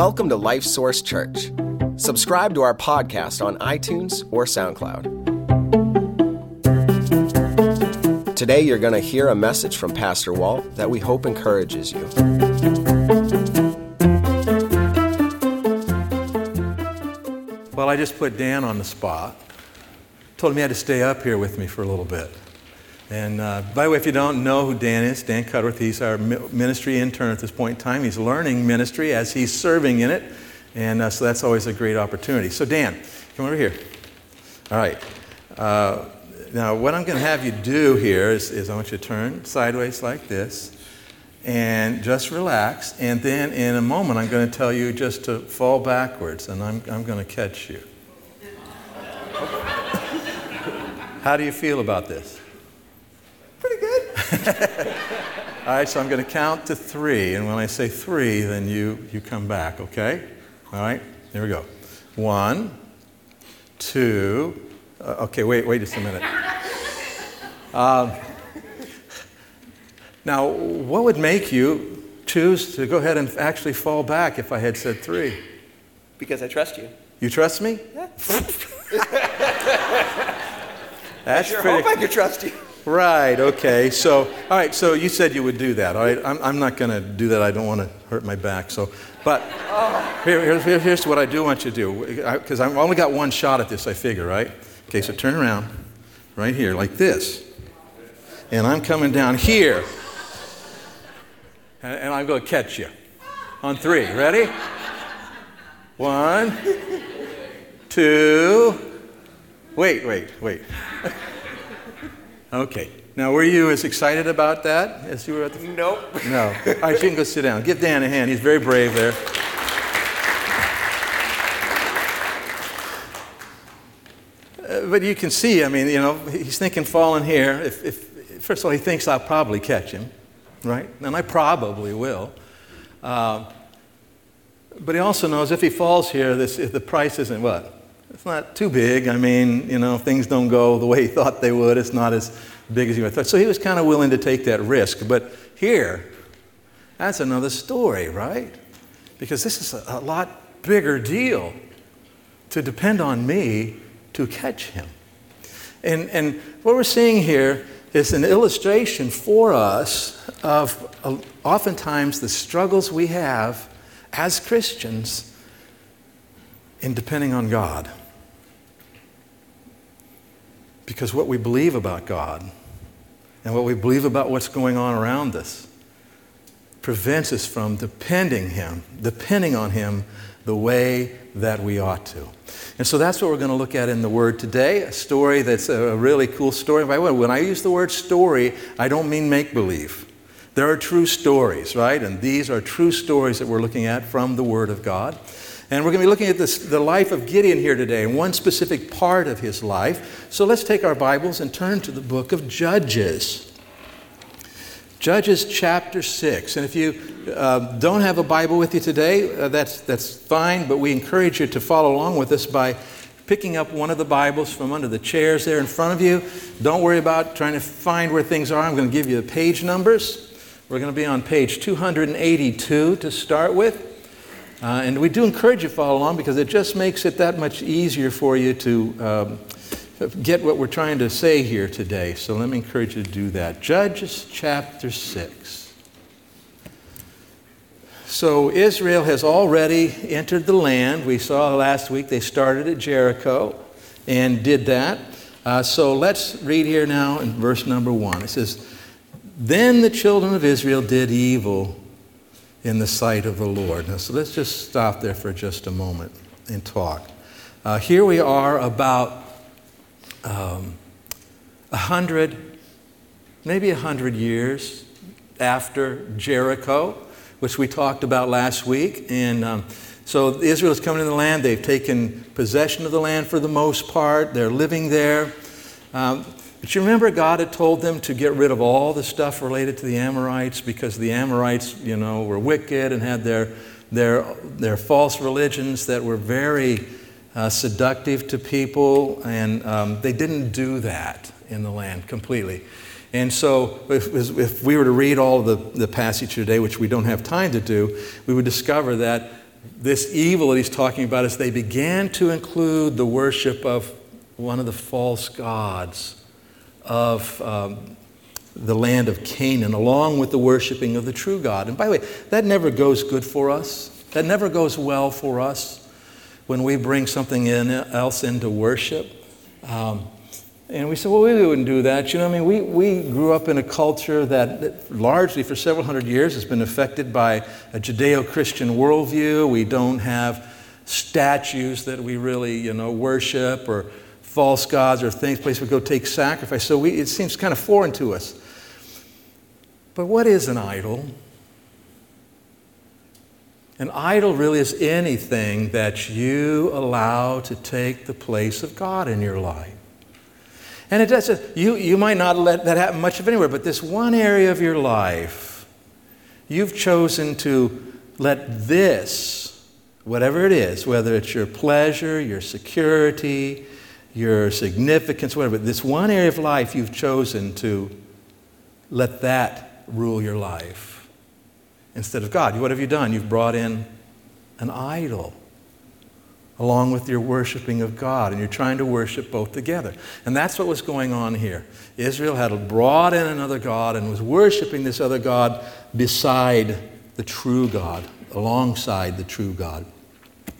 Welcome to Life Source Church. Subscribe to our podcast on iTunes or SoundCloud. Today, you're going to hear a message from Pastor Walt that we hope encourages you. Well, I just put Dan on the spot. Told him he had to stay up here with me for a little bit. And uh, by the way, if you don't know who Dan is, Dan Cutworth, he's our ministry intern at this point in time. He's learning ministry as he's serving in it. And uh, so that's always a great opportunity. So, Dan, come over here. All right. Uh, now, what I'm going to have you do here is, is I want you to turn sideways like this and just relax. And then in a moment, I'm going to tell you just to fall backwards, and I'm, I'm going to catch you. How do you feel about this? All right, so I'm going to count to three, and when I say three, then you, you come back, okay? All right, here we go. One, two, uh, okay, wait, wait just a minute. Um, now, what would make you choose to go ahead and actually fall back if I had said three? Because I trust you. You trust me? Yeah. That's I sure pretty. hope I can trust you. Right, okay. So, all right, so you said you would do that, all right? I'm, I'm not going to do that. I don't want to hurt my back. So, but here, here, here's what I do want you to do, because I've only got one shot at this, I figure, right? Okay, so turn around right here, like this. And I'm coming down here. And, and I'm going to catch you on three. Ready? One, two, wait, wait, wait. Okay. Now, were you as excited about that as you were at the? Nope. No. All right, you can go sit down. Give Dan a hand. He's very brave there. Uh, but you can see, I mean, you know, he's thinking falling here. If, if, first of all, he thinks I'll probably catch him, right? And I probably will. Uh, but he also knows if he falls here, this, if the price isn't what? It's not too big. I mean, you know, things don't go the way he thought they would. It's not as big as he thought. So he was kind of willing to take that risk. But here, that's another story, right? Because this is a, a lot bigger deal to depend on me to catch him. And, and what we're seeing here is an illustration for us of uh, oftentimes the struggles we have as Christians in depending on God. Because what we believe about God and what we believe about what's going on around us prevents us from depending him, depending on him the way that we ought to. And so that's what we're going to look at in the Word today, a story that's a really cool story. By the way, when I use the word story, I don't mean make believe. There are true stories, right? And these are true stories that we're looking at from the Word of God. And we're going to be looking at this, the life of Gideon here today, and one specific part of his life. So let's take our Bibles and turn to the book of Judges. Judges chapter 6. And if you uh, don't have a Bible with you today, uh, that's, that's fine, but we encourage you to follow along with us by picking up one of the Bibles from under the chairs there in front of you. Don't worry about trying to find where things are. I'm going to give you the page numbers. We're going to be on page 282 to start with. Uh, and we do encourage you to follow along because it just makes it that much easier for you to um, get what we're trying to say here today. So let me encourage you to do that. Judges chapter 6. So Israel has already entered the land. We saw last week they started at Jericho and did that. Uh, so let's read here now in verse number 1. It says, Then the children of Israel did evil in the sight of the Lord. Now, so let's just stop there for just a moment and talk. Uh, here we are about um, a hundred, maybe a hundred years after Jericho, which we talked about last week. And um, so Israel is coming in the land. They've taken possession of the land for the most part. They're living there. Um, but you remember God had told them to get rid of all the stuff related to the Amorites because the Amorites, you know, were wicked and had their, their, their false religions that were very uh, seductive to people, and um, they didn't do that in the land completely. And so, if, if we were to read all of the, the passage today, which we don't have time to do, we would discover that this evil that he's talking about is they began to include the worship of one of the false gods of um, the land of Canaan, along with the worshiping of the true God. And by the way, that never goes good for us. That never goes well for us when we bring something in, else into worship. Um, and we said, well, we wouldn't do that. You know, I mean, we, we grew up in a culture that, that largely for several hundred years has been affected by a Judeo Christian worldview. We don't have statues that we really, you know, worship or false gods or things, place we go take sacrifice. So we, it seems kind of foreign to us. But what is an idol? An idol really is anything that you allow to take the place of God in your life. And it does, you, you might not let that happen much of anywhere, but this one area of your life, you've chosen to let this, whatever it is, whether it's your pleasure, your security, your significance, whatever, this one area of life you've chosen to let that rule your life instead of God. What have you done? You've brought in an idol along with your worshiping of God, and you're trying to worship both together. And that's what was going on here. Israel had brought in another God and was worshiping this other God beside the true God, alongside the true God.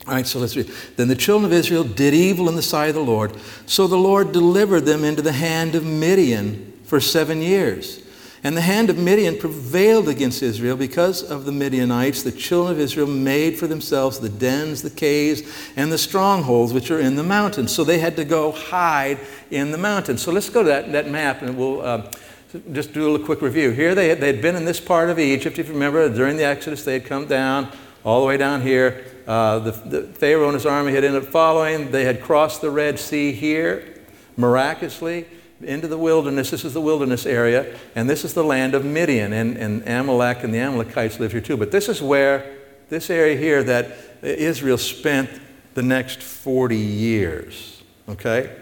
All right, so let's read. Then the children of Israel did evil in the sight of the Lord, so the Lord delivered them into the hand of Midian for seven years. And the hand of Midian prevailed against Israel because of the Midianites. The children of Israel made for themselves the dens, the caves, and the strongholds which are in the mountains. So they had to go hide in the mountains. So let's go to that, that map and we'll uh, just do a little quick review. Here they had, they had been in this part of Egypt. If you remember, during the Exodus, they had come down all the way down here. Uh, the, the Pharaoh and his army had ended up following. They had crossed the Red Sea here miraculously into the wilderness. This is the wilderness area, and this is the land of Midian, and, and Amalek and the Amalekites live here too. But this is where, this area here, that Israel spent the next 40 years. Okay?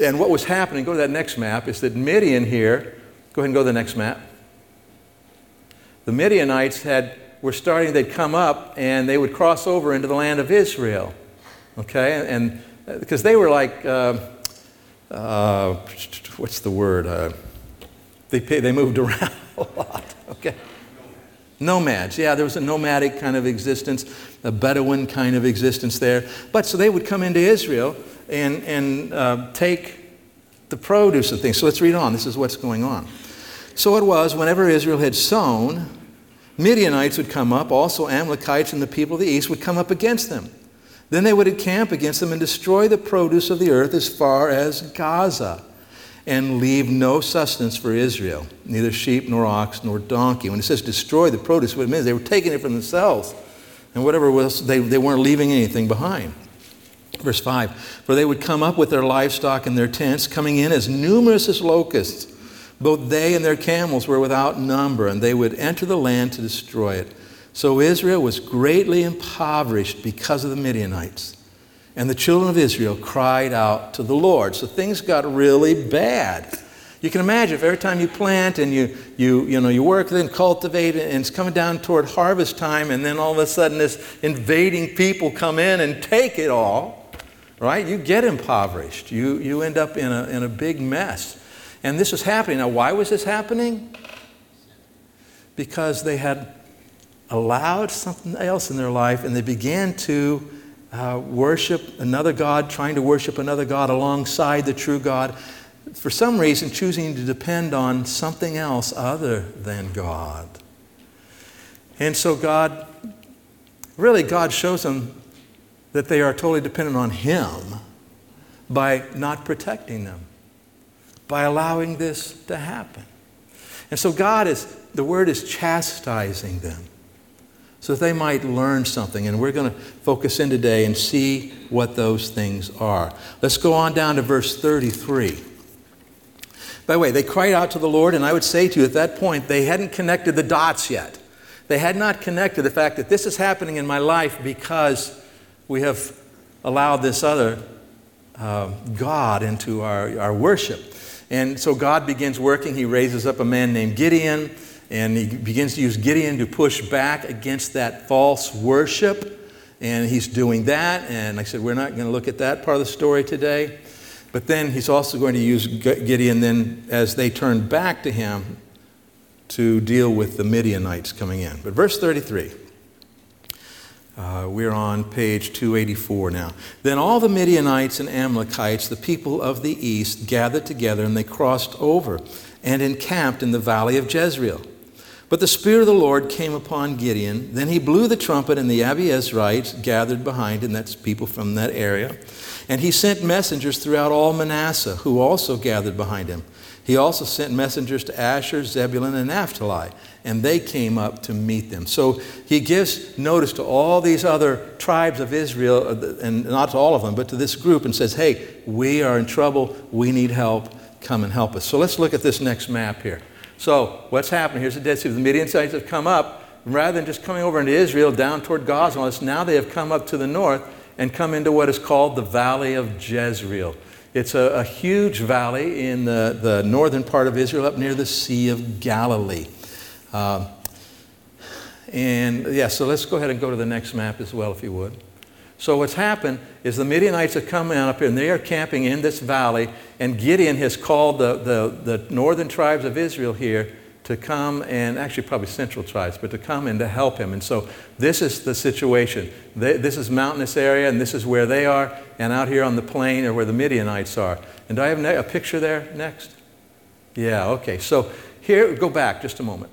And what was happening, go to that next map, is that Midian here, go ahead and go to the next map. The Midianites had, were starting, they'd come up and they would cross over into the land of Israel. Okay? And because they were like, uh, uh, what's the word? Uh, they, they moved around a lot. Okay. Nomads. Yeah, there was a nomadic kind of existence, a Bedouin kind of existence there. But so they would come into Israel and, and uh, take the produce and things. So let's read on. This is what's going on. So it was whenever Israel had sown, Midianites would come up, also Amalekites and the people of the east would come up against them. Then they would encamp against them and destroy the produce of the earth as far as Gaza, and leave no sustenance for Israel, neither sheep nor ox nor donkey. When it says destroy the produce, what it means they were taking it for themselves, and whatever was, they, they weren't leaving anything behind. Verse 5 For they would come up with their livestock and their tents, coming in as numerous as locusts. Both they and their camels were without number, and they would enter the land to destroy it. So Israel was greatly impoverished because of the Midianites. And the children of Israel cried out to the Lord. So things got really bad. You can imagine if every time you plant and you, you, you, know, you work and cultivate and it's coming down toward harvest time and then all of a sudden this invading people come in and take it all, right? You get impoverished. You, you end up in a, in a big mess. And this is happening. Now, why was this happening? Because they had allowed something else in their life and they began to uh, worship another God, trying to worship another God alongside the true God, for some reason choosing to depend on something else other than God. And so God, really, God shows them that they are totally dependent on Him by not protecting them, by allowing this to happen. And so God is, the word is chastising them so that they might learn something. And we're going to focus in today and see what those things are. Let's go on down to verse 33. By the way, they cried out to the Lord, and I would say to you at that point, they hadn't connected the dots yet. They had not connected the fact that this is happening in my life because we have allowed this other uh, God into our, our worship. And so God begins working. He raises up a man named Gideon and he begins to use Gideon to push back against that false worship. and he's doing that. And I said, we're not going to look at that part of the story today. But then he's also going to use Gideon then as they turn back to him to deal with the Midianites coming in. But verse 33. Uh, we're on page 284 now. Then all the Midianites and Amalekites, the people of the east, gathered together and they crossed over and encamped in the valley of Jezreel. But the Spirit of the Lord came upon Gideon. Then he blew the trumpet, and the Abiezrites gathered behind him. That's people from that area. And he sent messengers throughout all Manasseh, who also gathered behind him. He also sent messengers to Asher, Zebulun, and Naphtali, and they came up to meet them. So he gives notice to all these other tribes of Israel, uh, and not to all of them, but to this group, and says, Hey, we are in trouble. We need help. Come and help us. So let's look at this next map here. So what's happening? Here's the Dead Sea. The Midianites have come up. Rather than just coming over into Israel, down toward Gaza, now they have come up to the north and come into what is called the Valley of Jezreel. It's a, a, huge valley in the, the northern part of Israel, up near the Sea of Galilee. Um, and yeah, so let's go ahead and go to the next map as well, if you would. So what's happened is the Midianites have come in up here and they are camping in this valley, and Gideon has called the, the, the northern tribes of Israel here to come and actually probably central tribes, but to come and to help him. And so this is the situation. They, this is mountainous area, and this is where they are, and out here on the plain are where the Midianites are. And do I have a picture there next? Yeah, okay. So here, go back just a moment.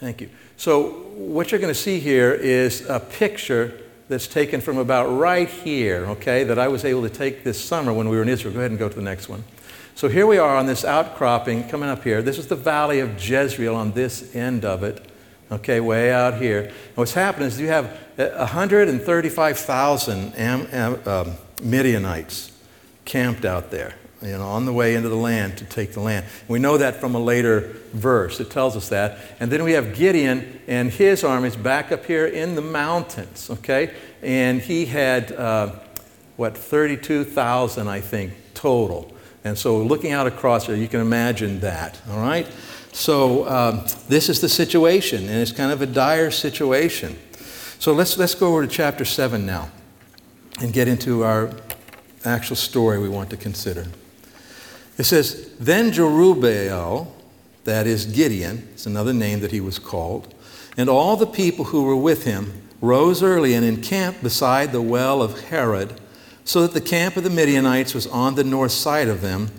Thank you. So what you're going to see here is a picture that's taken from about right here, okay, that I was able to take this summer when we were in Israel. Go ahead and go to the next one. So here we are on this outcropping coming up here. This is the valley of Jezreel on this end of it, okay, way out here. And what's happened is you have 135,000 Am, Am, um, Midianites camped out there, you know, on the way into the land to take the land. We know that from a later verse. It tells us that. And then we have Gideon and his armies back up here in the mountains, okay? And he had, uh, what, 32,000, I think, total. And so looking out across there, you can imagine that, all right? So um, this is the situation, and it's kind of a dire situation. So let's, let's go over to chapter 7 now and get into our actual story we want to consider. It says, Then Jerubbaal, that is Gideon, it's another name that he was called, and all the people who were with him rose early and encamped beside the well of Harod so that the camp of the Midianites was on the north side of them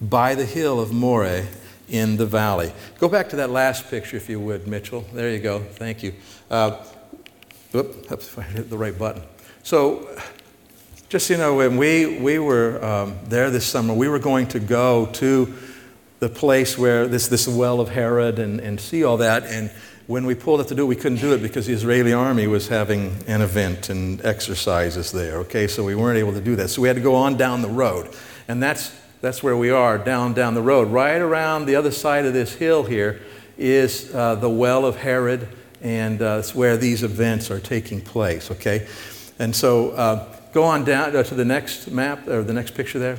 by the hill of Moreh in the valley. Go back to that last picture, if you would, Mitchell. There you go. Thank you. Uh, whoop, I hit the right button. So, just you know, when we, we were um, there this summer, we were going to go to the place where this, this well of Harod and, and see all that. And when we pulled up to do it, we couldn't do it because the Israeli army was having an event and exercises there, okay? So we weren't able to do that. So we had to go on down the road. And that's, that's where we are, down, down the road. Right around the other side of this hill here is uh, the well of Harod, and uh, it's where these events are taking place, okay? And so uh, go on down uh, to the next map, or the next picture there.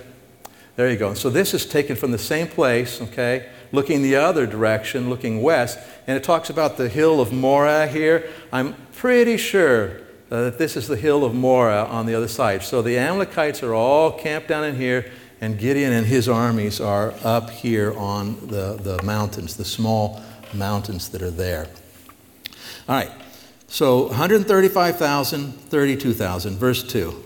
There you go. So this is taken from the same place, okay? looking the other direction, looking west. And it talks about the hill of Moreh here. I'm pretty sure uh, that this is the hill of Moreh on the other side. So the Amalekites are all camped down in here, and Gideon and his armies are up here on the, the mountains, the small mountains that are there. All right, so 135,000, 32,000, verse 2.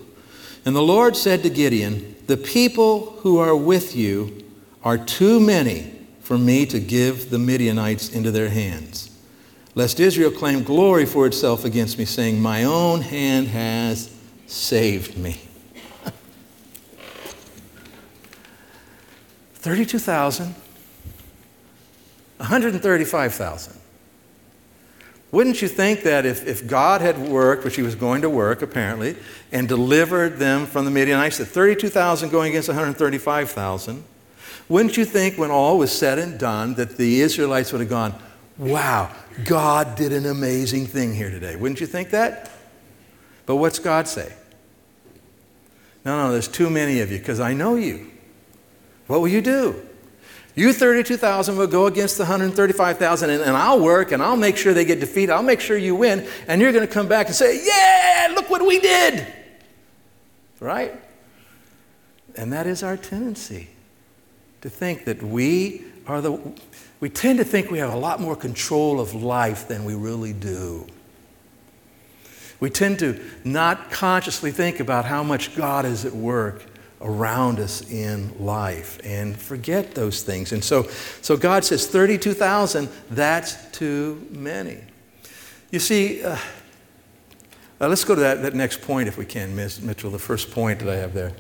And the Lord said to Gideon, The people who are with you are too many for me to give the Midianites into their hands, lest Israel claim glory for itself against me, saying, My own hand has saved me. 32,000, 135,000. Wouldn't you think that if, if God had worked, which he was going to work apparently, and delivered them from the Midianites, that 32,000 going against 135,000, wouldn't you think, when all was said and done, that the Israelites would have gone, Wow, God did an amazing thing here today? Wouldn't you think that? But what's God say? No, no, there's too many of you because I know you. What will you do? You 32,000 will go against the 135,000, and, and I'll work and I'll make sure they get defeated. I'll make sure you win, and you're going to come back and say, Yeah, look what we did. Right? And that is our tendency to think that we are the, we tend to think we have a lot more control of life than we really do. We tend to not consciously think about how much God is at work around us in life and forget those things. And so, so God says 32,000, that's too many. You see, uh, uh, let's go to that, that next point if we can, Ms. Mitchell, the first point that I have there.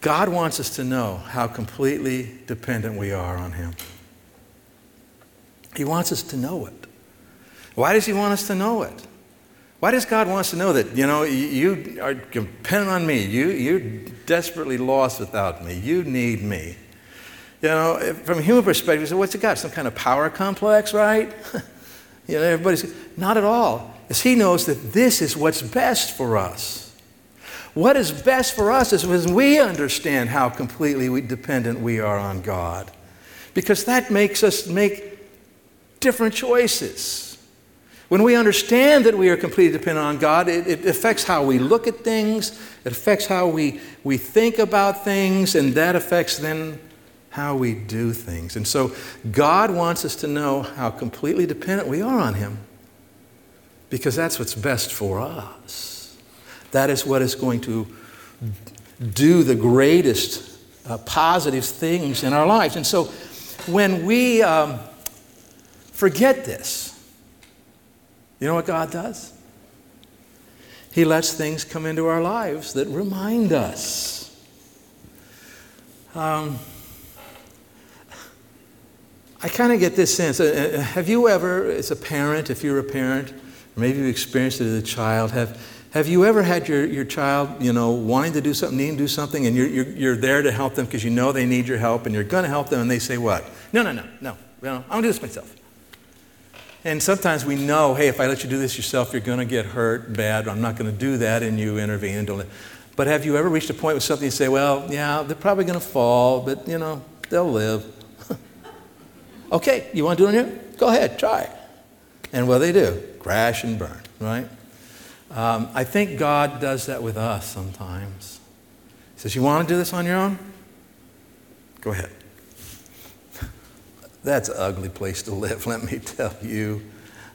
God wants us to know how completely dependent we are on Him. He wants us to know it. Why does He want us to know it? Why does God want us to know that, you know, you are dependent on me? You, you're desperately lost without me. You need me. You know, from a human perspective, say, what's it got? Some kind of power complex, right? you know, everybody's, not at all. As He knows that this is what's best for us. What is best for us is when we understand how completely we, dependent we are on God. Because that makes us make different choices. When we understand that we are completely dependent on God, it, it, affects how we look at things, it affects how we, we think about things, and that affects then how we do things. And so God wants us to know how completely dependent we are on Him because that's what's best for us. That is what is going to do the greatest uh, positive things in our lives. And so when we um, forget this, you know what God does? He lets things come into our lives that remind us. Um, I kind of get this sense. Uh, uh, have you ever, as a parent, if you're a parent, maybe you've experienced it as a child, have, have you ever had your, your child, you know, wanting to do something, needing to do something, and you're, you're, you're there to help them because you know they need your help, and you're going to help them, and they say what? No, no, no, no, no, I'm going to do this myself. And sometimes we know, hey, if I let you do this yourself, you're going to get hurt bad. I'm not going to do that, and you intervene and don't. But have you ever reached a point with something you say, well, yeah, they're probably going to fall, but you know, they'll live. okay, you want to do it on here? Go ahead, try. And what do they do? Crash and burn, right? Um, I think God does that with us sometimes. He says, You want to do this on your own? Go ahead. That's an ugly place to live, let me tell you.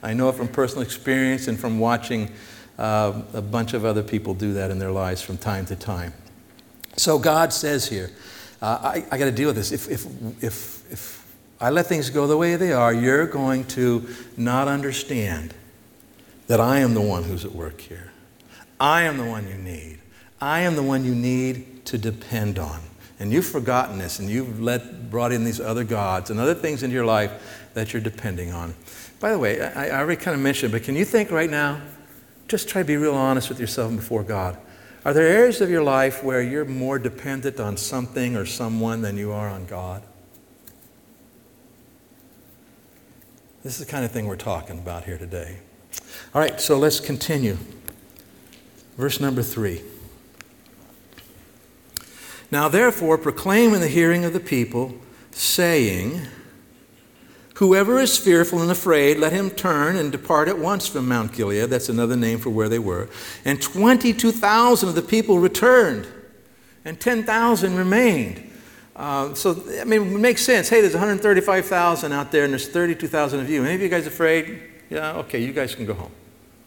I know it from personal experience and from watching uh, a bunch of other people do that in their lives from time to time. So God says here, uh, I, I got to deal with this. If, if, if, if I let things go the way they are, you're going to not understand that I am the one who's at work here. I am the one you need. I am the one you need to depend on and you've forgotten this and you've let, brought in these other gods and other things into your life that you're depending on. By the way, I, I already kind of mentioned, but can you think right now? Just try to be real honest with yourself and before God. Are there areas of your life where you're more dependent on something or someone than you are on God? This is the kind of thing we're talking about here today. All right, so let's continue. Verse number three. Now, therefore, proclaim in the hearing of the people, saying, Whoever is fearful and afraid, let him turn and depart at once from Mount Gilead. That's another name for where they were. And 22,000 of the people returned, and 10,000 remained. Uh, so, I mean, it makes sense. Hey, there's 135,000 out there, and there's 32,000 of you. Any of you guys afraid? Yeah, okay, you guys can go home.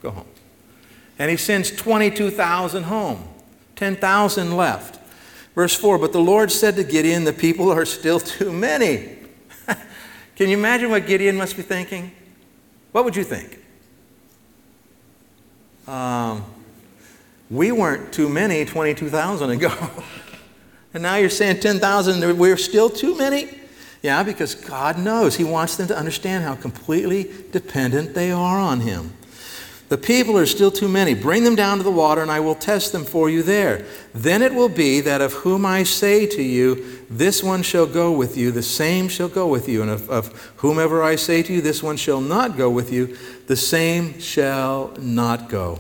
Go home. And he sends 22,000 home, 10,000 left. Verse 4 But the Lord said to Gideon, The people are still too many. Can you imagine what Gideon must be thinking? What would you think? Um, we weren't too many 22,000 ago. and now you're saying 10,000, we're still too many? Yeah, because God knows. He wants them to understand how completely dependent they are on Him. The people are still too many. Bring them down to the water, and I will test them for you there. Then it will be that of whom I say to you, This one shall go with you, the same shall go with you. And of, of whomever I say to you, This one shall not go with you, the same shall not go.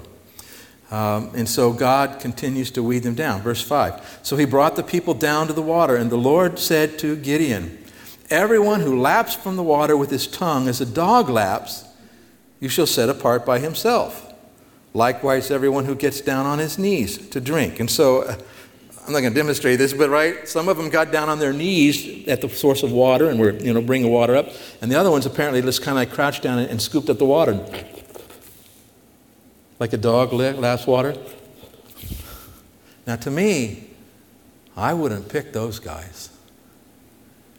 Um, and so God continues to weed them down. Verse 5. So he brought the people down to the water, and the Lord said to Gideon, Everyone who laps from the water with his tongue as a dog laps, you shall set apart by himself. Likewise, everyone who gets down on his knees to drink. And so, uh, I'm not going to demonstrate this, but right, some of them got down on their knees at the source of water and were, you know, bringing water up. And the other ones apparently just kind of crouched down and, scooped up the water. Like a dog laps water. Now, to me, I wouldn't pick those guys.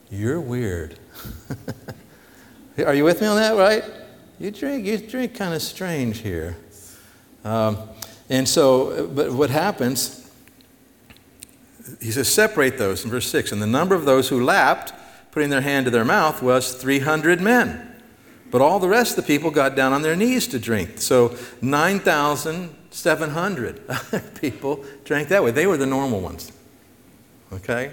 You're weird. Are you with me on that, right? You drink, you drink kind of strange here. Um, and so, but what happens, he says, separate those in verse 6. And the number of those who lapped, putting their hand to their mouth, was 300 men. But all the rest of the people got down on their knees to drink. So 9,700 people drank that way. They were the normal ones. Okay?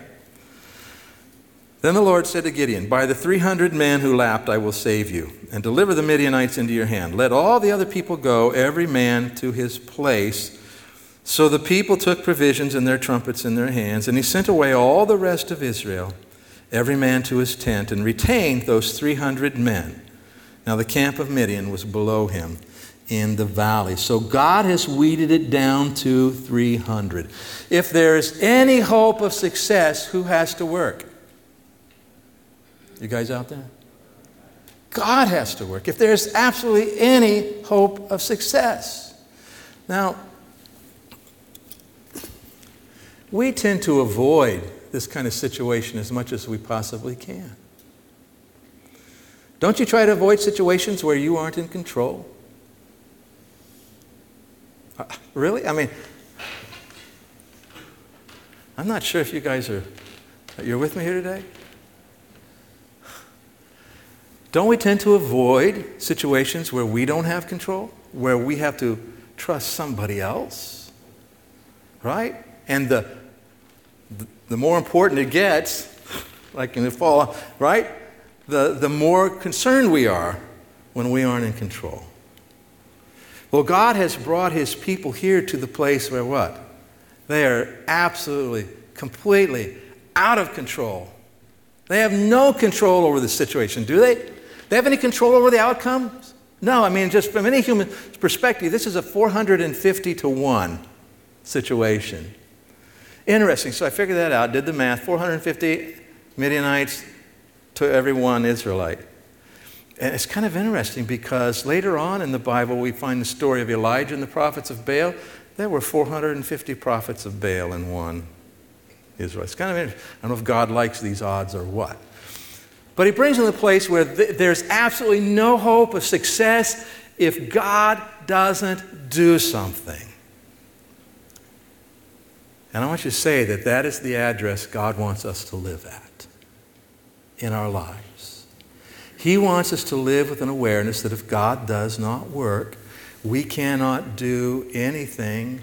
Then the Lord said to Gideon, By the 300 men who lapped, I will save you, and deliver the Midianites into your hand. Let all the other people go, every man to his place. So the people took provisions and their trumpets in their hands, and he sent away all the rest of Israel, every man to his tent, and retained those 300 men. Now the camp of Midian was below him in the valley. So God has weeded it down to 300. If there's any hope of success, who has to work? You guys out there? God has to work. If there's absolutely any hope of success. Now, we tend to avoid this kind of situation as much as we possibly can. Don't you try to avoid situations where you aren't in control? Uh, really? I mean, I'm not sure if you guys are, you're with me here today? Don't we tend to avoid situations where we don't have control, where we have to trust somebody else? Right? And the, the more important it gets, like in the fall, right? The, the more concerned we are when we aren't in control. Well, God has brought his people here to the place where what? They are absolutely, completely out of control. They have no control over the situation, do they? They have any control over the outcomes? No, I mean, just from any human perspective, this is a 450 to 1 situation. Interesting. So I figured that out, did the math 450 Midianites to every one Israelite. And it's kind of interesting because later on in the Bible, we find the story of Elijah and the prophets of Baal. There were 450 prophets of Baal in one Israel. It's kind of interesting. I don't know if God likes these odds or what. But he brings them to a place where th- there's absolutely no hope of success if God doesn't do something. And I want you to say that that is the address God wants us to live at in our lives. He wants us to live with an awareness that if God does not work, we cannot do anything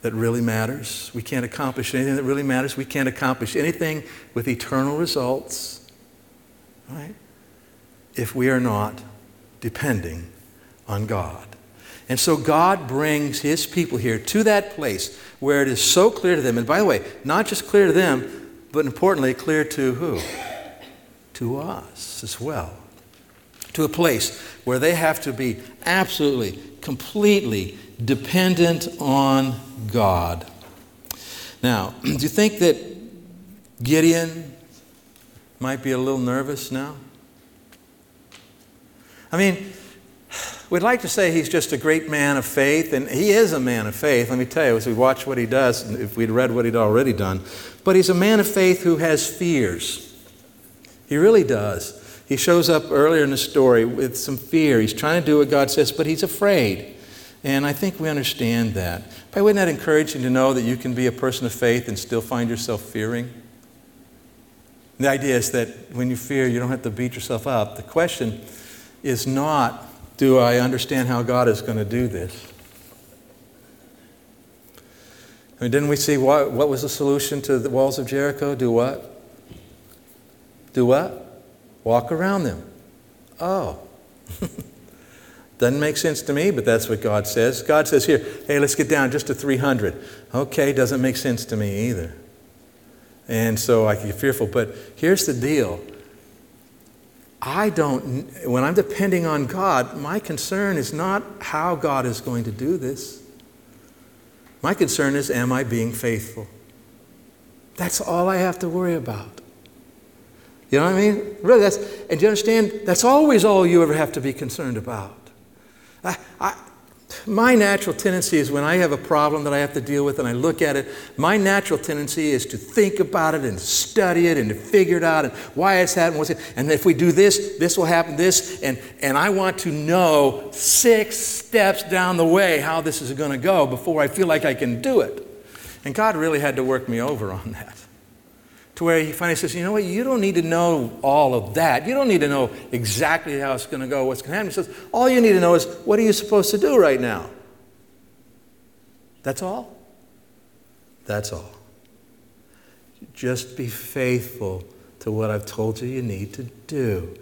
that really matters. We can't accomplish anything that really matters. We can't accomplish anything with eternal results right? If we are not depending on God. And so God brings his people here to that place where it is so clear to them. And by the way, not just clear to them, but importantly, clear to who? To us as well. To a place where they have to be absolutely, completely dependent on God. Now, do you think that Gideon might be a little nervous now? I mean, we'd like to say he's just a great man of faith, and he is a man of faith. Let me tell you, as we watch what he does, if we'd read what he'd already done, but he's a man of faith who has fears. He really does. He shows up earlier in the story with some fear. He's trying to do what God says, but he's afraid. And I think we understand that. But wouldn't that encourage you to know that you can be a person of faith and still find yourself fearing? The idea is that when you fear, you don't have to beat yourself up. The question is not, do I understand how God is going to do this? I mean, didn't we see what, what was the solution to the walls of Jericho? Do what? Do what? Walk around them. Oh. Doesn't make sense to me, but that's what God says. God says here, hey, let's get down just to 300. Okay, doesn't make sense to me either. And so I get fearful. But here's the deal I don't, when I'm depending on God, my concern is not how God is going to do this. My concern is, am I being faithful? That's all I have to worry about. You know what I mean? Really, that's, and do you understand? That's always all you ever have to be concerned about. I, I, my natural tendency is when I have a problem that I have to deal with and I look at it, my natural tendency is to think about it and study it and to figure it out and why it's happening, what's it, and if we do this, this will happen, this, and, and I want to know six steps down the way how this is going to go before I feel like I can do it. And God really had to work me over on that to where he finally says, you know what, you don't need to know all of that. You don't need to know exactly how it's going to go, what's going to happen. He says, all you need to know is what are you supposed to do right now? That's all? That's all. Just be faithful to what I've told you you need to do.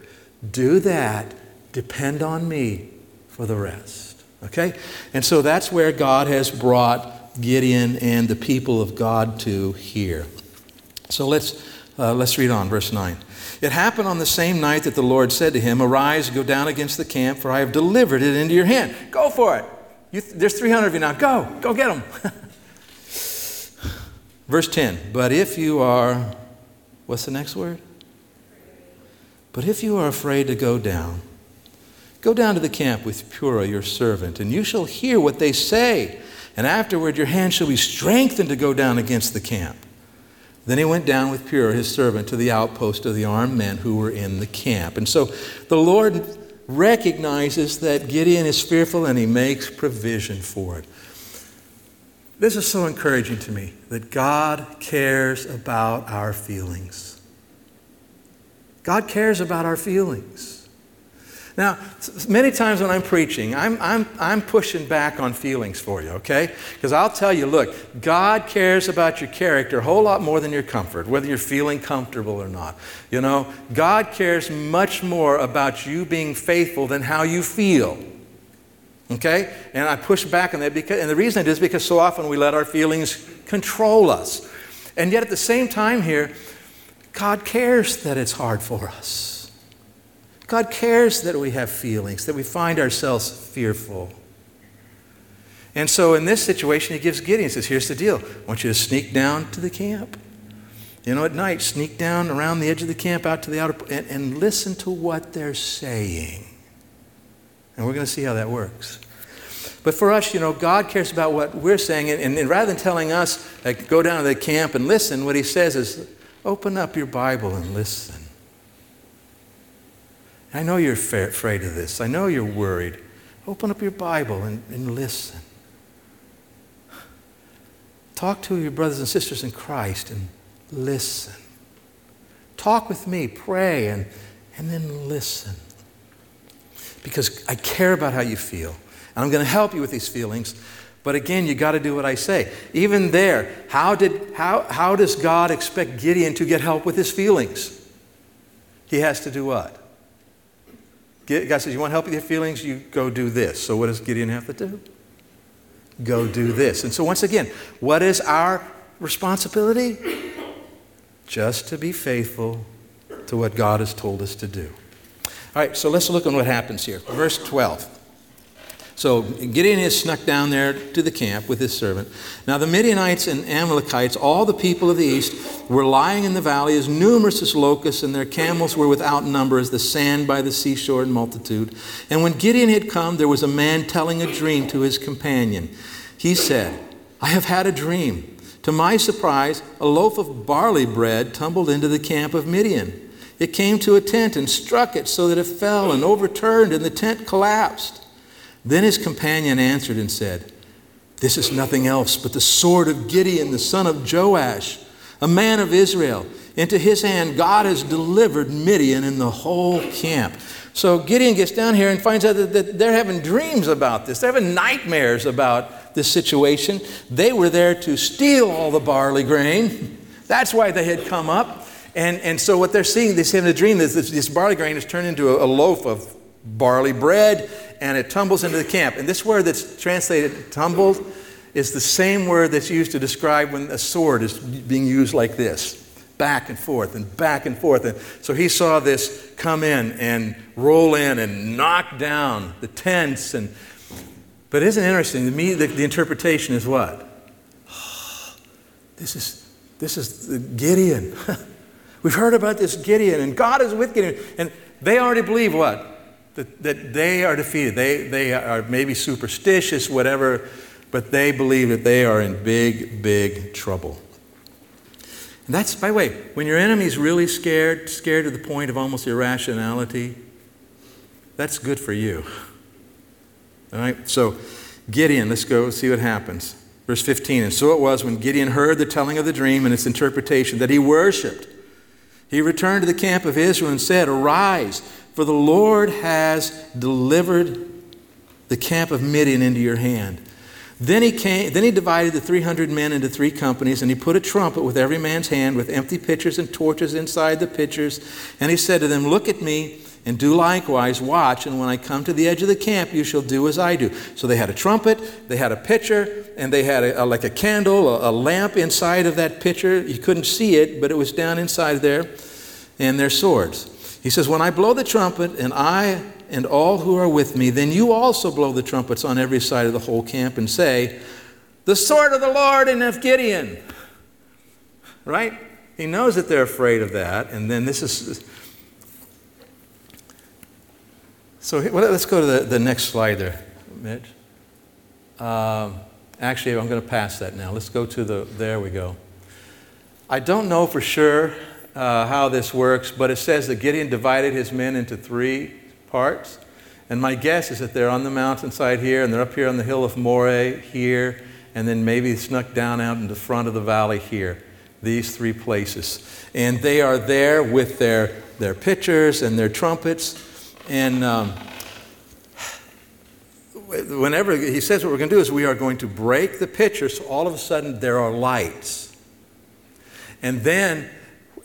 Do that. Depend on me for the rest. Okay? And so that's where God has brought Gideon and the people of God to here. So let's, uh, let's read on, verse 9. It happened on the same night that the Lord said to him, Arise, go down against the camp, for I have delivered it into your hand. Go for it. Th- there's 300 of you now. Go. Go get them. Verse 10. But if you are, what's the next word? But if you are afraid to go down, go down to the camp with Purah, your servant, and you shall hear what they say. And afterward, your hand shall be strengthened to go down against the camp. Then he went down with Purah, his servant, to the outpost of the armed men who were in the camp. And so the Lord recognizes that Gideon is fearful and he makes provision for it. This is so encouraging to me that God cares about our feelings. God cares about our feelings. Now, many times when I'm preaching, I'm, I'm, I'm pushing back on feelings for you, okay? Because I'll tell you, look, God cares about your character a whole lot more than your comfort, whether you're feeling comfortable or not. You know, God cares much more about you being faithful than how you feel. Okay? And I push back on that because, and the reason it is because so often we let our feelings control us. And yet at the same time here, God cares that it's hard for us. God cares that we have feelings, that we find ourselves fearful. And so in this situation, he gives Gideon, he says, Here's the deal. I want you to sneak down to the camp. You know, at night, sneak down around the edge of the camp out to the outer, and, and listen to what they're saying. And we're going to see how that works. But for us, you know, God cares about what we're saying. And, and, rather than telling us, like, go down to the camp and listen, what he says is, open up your Bible and listen. I know you're afraid of this. I know you're worried. Open up your Bible and, and listen. Talk to your brothers and sisters in Christ and listen. Talk with me, pray, and, and then listen. Because I care about how you feel. And I'm going to help you with these feelings. But again, you got to do what I say. Even there, how, did, how, how does God expect Gideon to get help with his feelings? He has to do what? God says, You want to help with your feelings? You go do this. So, what does Gideon have to do? Go do this. And so, once again, what is our responsibility? Just to be faithful to what God has told us to do. All right, so let's look at what happens here. Verse 12. So Gideon has snuck down there to the camp with his servant. Now the Midianites and Amalekites, all the people of the east, were lying in the valley as numerous as locusts, and their camels were without number as the sand by the seashore in multitude. And when Gideon had come, there was a man telling a dream to his companion. He said, I have had a dream. To my surprise, a loaf of barley bread tumbled into the camp of Midian. It came to a tent and struck it so that it fell and overturned, and the tent collapsed. Then his companion answered and said, This is nothing else but the sword of Gideon, the son of Joash, a man of Israel. Into his hand God has delivered Midian and the whole camp. So Gideon gets down here and finds out that, they're having dreams about this. They're having nightmares about this situation. They were there to steal all the barley grain. That's why they had come up. And, and so what they're seeing, they see in a dream is this, this barley grain is turned into a, a loaf of barley bread and it tumbles into the camp. And this word that's translated tumbled is the same word that's used to describe when a sword is being used like this. back and forth and back and forth. And so he saw this come in and roll in and knock down the tents. And, but isn't it interesting? To me, the, the interpretation is what? This is, this is the Gideon. We've heard about this Gideon, and God is with Gideon. And they already believe what? That, that they are defeated. They, they are maybe superstitious, whatever, but they believe that they are in big, big trouble. And that's, by the way, when your enemy's really scared, scared to the point of almost irrationality, that's good for you. All right? So, Gideon, let's go see what happens. Verse 15 And so it was when Gideon heard the telling of the dream and its interpretation that he worshiped. He returned to the camp of Israel and said, Arise, for the Lord has delivered the camp of Midian into your hand. Then he, came, then he divided the 300 men into three companies, and he put a trumpet with every man's hand with empty pitchers and torches inside the pitchers. And he said to them, Look at me and do likewise. Watch, and when I come to the edge of the camp, you shall do as I do. So they had a trumpet, they had a pitcher, and they had a, a, like a candle, a, a lamp inside of that pitcher. You couldn't see it, but it was down inside there, and their swords. He says, When I blow the trumpet, and I and all who are with me, then you also blow the trumpets on every side of the whole camp and say, The sword of the Lord and of Gideon. Right? He knows that they're afraid of that, and then this is so let's go to the, the next slide there, Mitch. Um, actually, I'm going to pass that now. Let's go to the, there we go. I don't know for sure uh, how this works, but it says that Gideon divided his men into three parts. And my guess is that they're on the mountainside here, and they're up here on the hill of Moreh here, and then maybe snuck down out in the front of the valley here. These three places. And they are there with their, their pitchers and their trumpets and um, whenever he says what we're going to do is we are going to break the pitcher, so all of a sudden there are lights. And then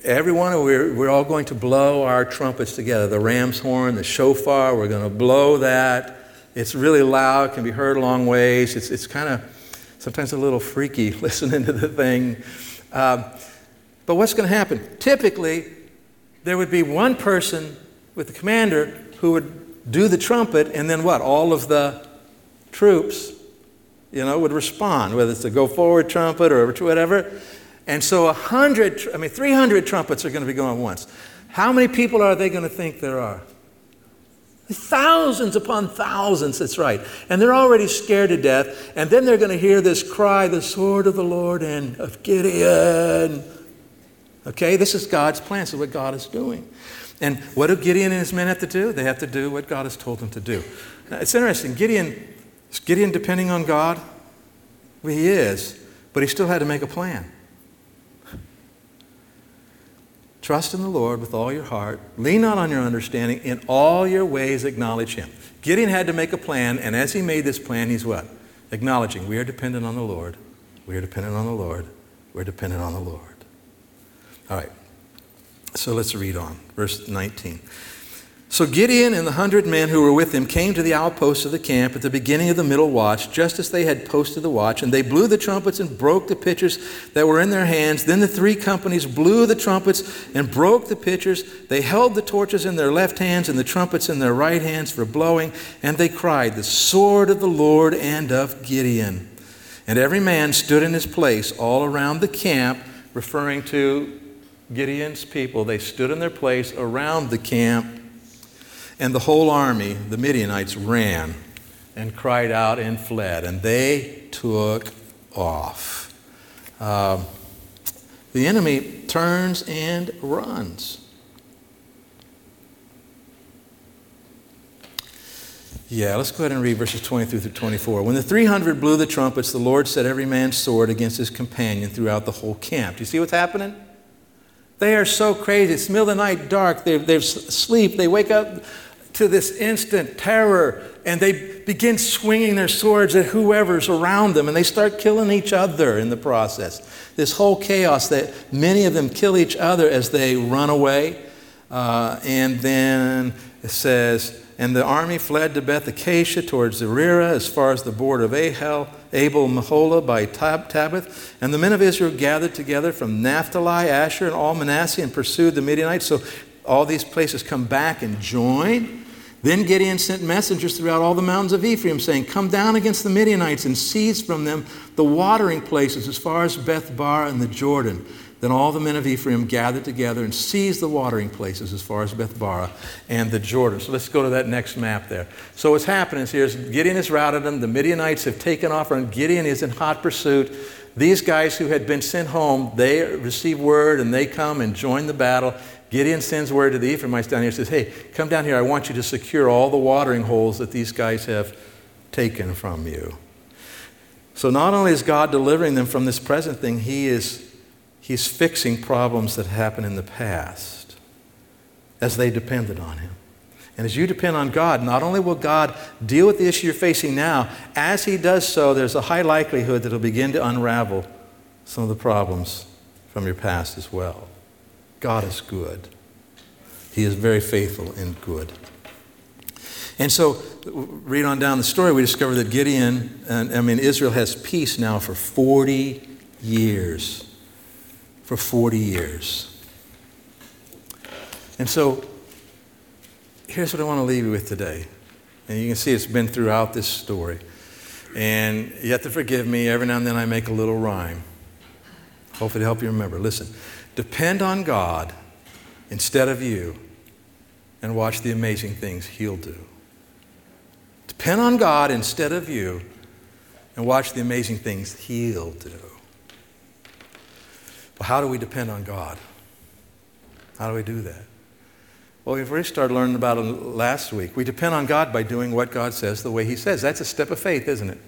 everyone, we're, we're all going to blow our trumpets together the ram's horn, the shofar, we're going to blow that. It's really loud, can be heard a long ways. It's, it's kind of sometimes a little freaky listening to the thing. Um, but what's going to happen? Typically, there would be one person with the commander who would do the trumpet, and then what? All of the troops, you know, would respond, whether it's a go forward trumpet or whatever. And so a hundred, I mean, 300 trumpets are going to be going once. How many people are they going to think there are? Thousands upon thousands, that's right. And they're already scared to death. And then they're going to hear this cry, the sword of the Lord and of Gideon. Okay, this is God's plan. This is what God is doing. And what do Gideon and his men have to do? They have to do what God has told them to do. Now, it's interesting. Gideon, is Gideon depending on God? Well, he is, but he still had to make a plan. Trust in the Lord with all your heart. Lean not on your understanding. In all your ways, acknowledge Him. Gideon had to make a plan, and as he made this plan, he's what? Acknowledging we are dependent on the Lord. We are dependent on the Lord. We're dependent on the Lord. All right. So let's read on. Verse 19. So Gideon and the hundred men who were with him came to the outposts of the camp at the beginning of the middle watch, just as they had posted the watch, and they blew the trumpets and broke the pitchers that were in their hands. Then the three companies blew the trumpets and broke the pitchers. They held the torches in their left hands and the trumpets in their right hands for blowing, and they cried, The sword of the Lord and of Gideon. And every man stood in his place all around the camp, referring to Gideon's people, they stood in their place around the camp, and the whole army, the Midianites, ran and cried out and fled, and they took off. Uh, the enemy turns and runs. Yeah, let's go ahead and read verses 23 through 24. When the 300 blew the trumpets, the Lord set every man's sword against his companion throughout the whole camp. Do you see what's happening? They are so crazy. It's middle of the night, dark. They're, they're asleep. They wake up to this instant terror and they begin swinging their swords at whoever's around them and they start killing each other in the process. This whole chaos that many of them kill each other as they run away. Uh, and then it says, and the army fled to Beth Acacia towards Zererah as far as the border of Ahel, Abel Meholah by Tab- Tabbath. And the men of Israel gathered together from Naphtali, Asher, and all Manasseh and pursued the Midianites. So all these places come back and join. Then Gideon sent messengers throughout all the mountains of Ephraim, saying, Come down against the Midianites and seize from them the watering places as far as Beth Bar and the Jordan. Then all the men of Ephraim gathered together and seized the watering places as far as Beth Barah and the Jordan. So let's go to that next map there. So what's happening here is Gideon has routed them. The Midianites have taken off, and Gideon is in hot pursuit. These guys who had been sent home, they receive word and they come and join the battle. Gideon sends word to the Ephraimites down here and says, Hey, come down here. I want you to secure all the watering holes that these guys have taken from you. So not only is God delivering them from this present thing, He is He's fixing problems that happened in the past as they depended on Him. And as you depend on God, not only will God deal with the issue you're facing now, as He does so, there's a high likelihood that He'll begin to unravel some of the problems from your past as well. God is good. He is very faithful and good. And so, read on down the story, we discover that Gideon, and I mean, Israel has peace now for 40 years. For 40 years. And so, here's what I want to leave you with today. And you can see it's been throughout this story. And you have to forgive me, every now and then I make a little rhyme. Hopefully, to help you remember. Listen. Depend on God instead of you and watch the amazing things He'll do. Depend on God instead of you and watch the amazing things He'll do. But how do we depend on God? How do we do that? Well, we've already started learning about it last week. We depend on God by doing what God says the way He says. That's a step of faith, isn't it?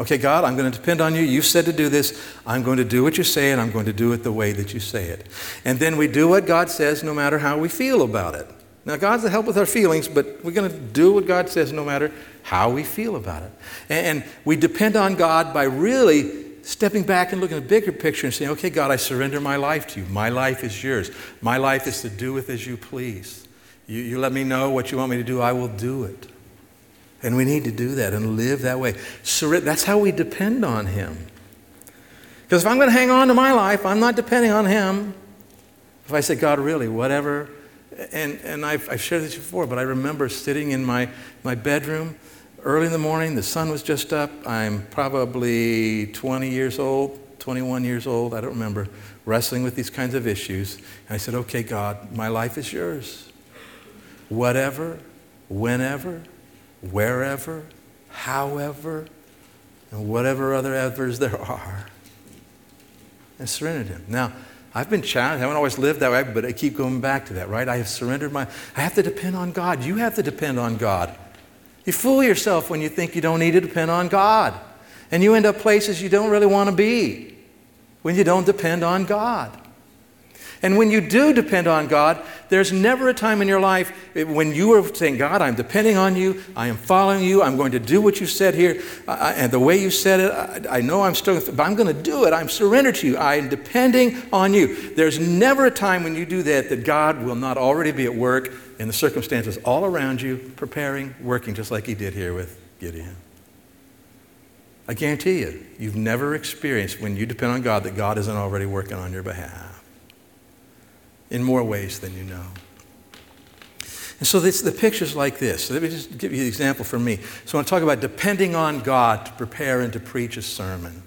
Okay, God, I'm going to depend on you. You said to do this. I'm going to do what you say, and I'm going to do it the way that you say it. And then we do what God says no matter how we feel about it. Now, God's to help with our feelings, but we're going to do what God says no matter how we feel about it. And, we depend on God by really stepping back and looking at the bigger picture and saying, okay, God, I surrender my life to you. My life is yours. My life is to do with as you please. You, you let me know what you want me to do, I will do it. And we need to do that and live that way. That's how we depend on Him. Because if I'm going to hang on to my life, I'm not depending on Him. If I say, God, really, whatever. And, and I've, I've shared this before, but I remember sitting in my, my bedroom early in the morning. The sun was just up. I'm probably 20 years old, 21 years old. I don't remember. Wrestling with these kinds of issues. And I said, okay, God, my life is yours. Whatever, whenever, wherever, however, and whatever other evers there are. And surrendered him. Now, I've been challenged. I haven't always lived that way, but I keep going back to that, right? I have surrendered my. I have to depend on God. You have to depend on God. You fool yourself when you think you don't need to depend on God. And you end up places you don't really want to be when you don't depend on God. And when you do depend on God, there's never a time in your life eh, when you are saying, God, I'm depending on you, I am following you, I'm going to do what you said here, and the way you said it, I, I know I'm struggling, but I'm going to do it. I'm surrendered to you. I am depending on you. There's never a time when you do that that God will not already be at work in the circumstances all around you, preparing, working, just like He did here with Gideon. I guarantee you, you've never experienced when you depend on God that God isn't already working on your behalf in more ways than you know. And so this, the picture's like this. Let me just give you an example for me. So I want to talk about depending on God to prepare and to preach a sermon.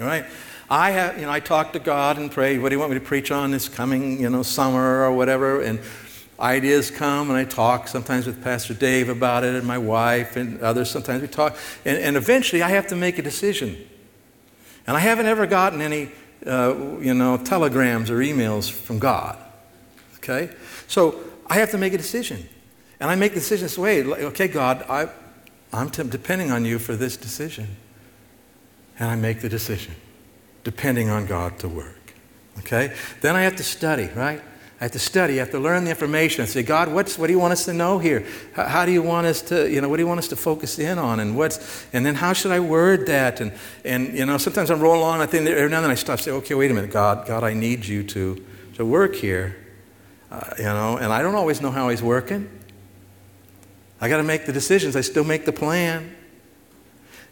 All right? I have, you know, I talk to God and pray, what do you want me to preach on this coming, you know, summer or whatever? And ideas come and I talk sometimes with Pastor Dave about it and my wife and others. Sometimes we talk. And, and eventually I have to make a decision. And I haven't ever gotten any uh, you know, telegrams or emails from God. Okay? So I have to make a decision. And I make the decision this way okay, God, I, I'm t- depending on you for this decision. And I make the decision, depending on God to work. Okay? Then I have to study, right? I have to study. I have to learn the information. I say, God, what's, what do you want us to know here? How, how, do you want us to, you know, what do you want us to focus in on? And what's, and then how should I word that? And, and you know, sometimes I'm rolling along. I think every now and then I stop. Say, okay, wait a minute, God, God, I need you to, to work here. Uh, you know, and I don't always know how He's working. I got to make the decisions. I still make the plan.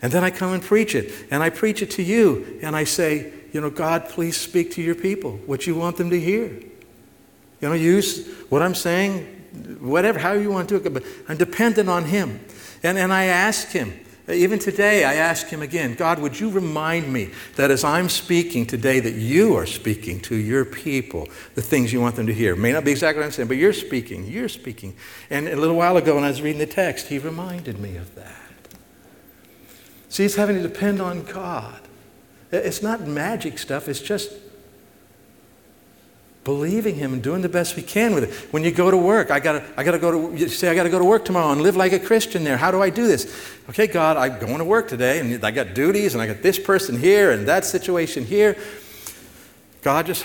And then I come and preach it. And I preach it to you. And I say, you know, God, please speak to your people what you want them to hear. You know, use what I'm saying, whatever, how you want to do it. But I'm dependent on Him. And, and I ask Him, even today, I ask Him again, God, would you remind me that as I'm speaking today, that you are speaking to your people the things you want them to hear? May not be exactly what I'm saying, but you're speaking. You're speaking. And a little while ago, when I was reading the text, He reminded me of that. See, it's having to depend on God. It's not magic stuff, it's just believing him and doing the best we can with it. When you go to work, I gotta, I gotta go to, you say, I gotta go to work tomorrow and live like a Christian there. How do I do this? Okay, God, I'm going to work today and I got duties and I got this person here and that situation here. God, just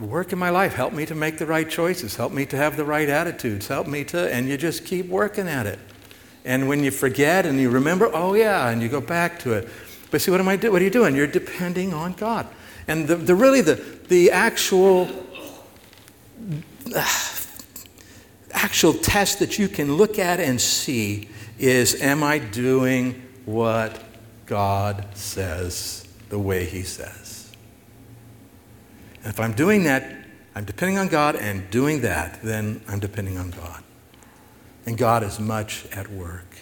work in my life. Help me to make the right choices. Help me to have the right attitudes. Help me to, and you just keep working at it. And when you forget and you remember, oh yeah, and you go back to it. But see, what am I doing? What are you doing? You're depending on God. And the, the really the, the actual actual test that you can look at and see is am I doing what God says the way He says? And if I'm doing that, I'm depending on God and doing that, then I'm depending on God. And God is much at work.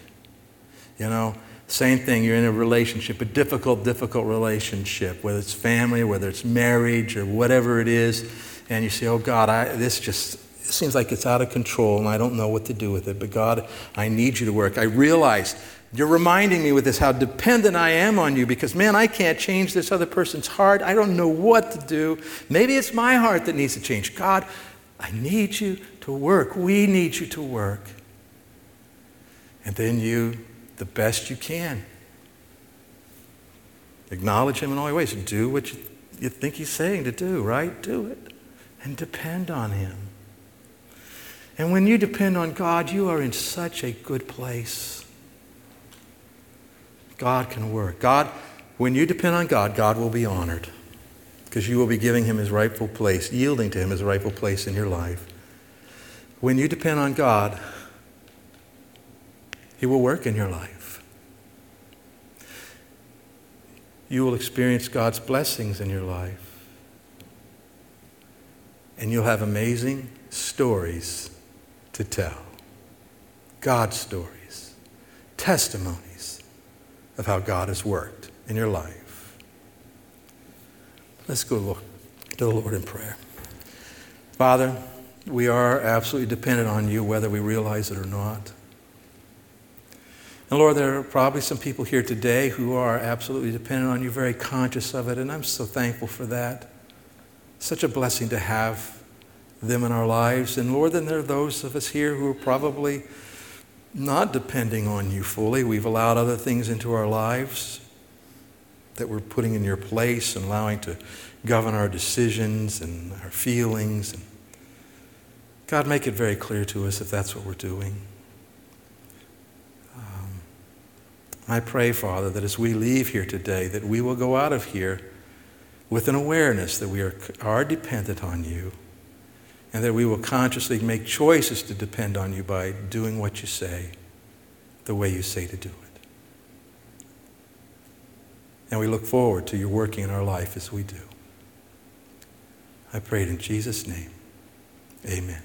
You know, same thing, you're in a relationship, a difficult, difficult relationship, whether it's family, whether it's marriage, or whatever it is, and you say, Oh God, I, this just seems like it's out of control and I don't know what to do with it, but God, I need you to work. I realize you're reminding me with this how dependent I am on you because, man, I can't change this other person's heart. I don't know what to do. Maybe it's my heart that needs to change. God, I need you to work. We need you to work. And then you, the best you can, acknowledge Him in all your ways. Do what you, you think He's saying to do, right? Do it. And depend on Him. And when you depend on God, you are in such a good place. God can work. God, when you depend on God, God will be honored because you will be giving Him His rightful place, yielding to Him His rightful place in your life. When you depend on God, he will work in your life. You will experience God's blessings in your life. And you'll have amazing stories to tell. God stories, testimonies of how God has worked in your life. Let's go to the Lord in prayer. Father, we are absolutely dependent on you, whether we realize it or not. And Lord, there are probably some people here today who are absolutely dependent on you, very conscious of it, and I'm so thankful for that. Such a blessing to have them in our lives. And Lord, then there are those of us here who are probably not depending on you fully. We've allowed other things into our lives that we're putting in your place and allowing to govern our decisions and our feelings. And God, make it very clear to us if that's what we're doing. Um, I pray, Father, that as we leave here today, that we will go out of here with an awareness that we are, are dependent on you and that we will consciously make choices to depend on you by doing what you say the way you say to do it. And we look forward to your working in our life as we do. I pray it in Jesus' name. Amen.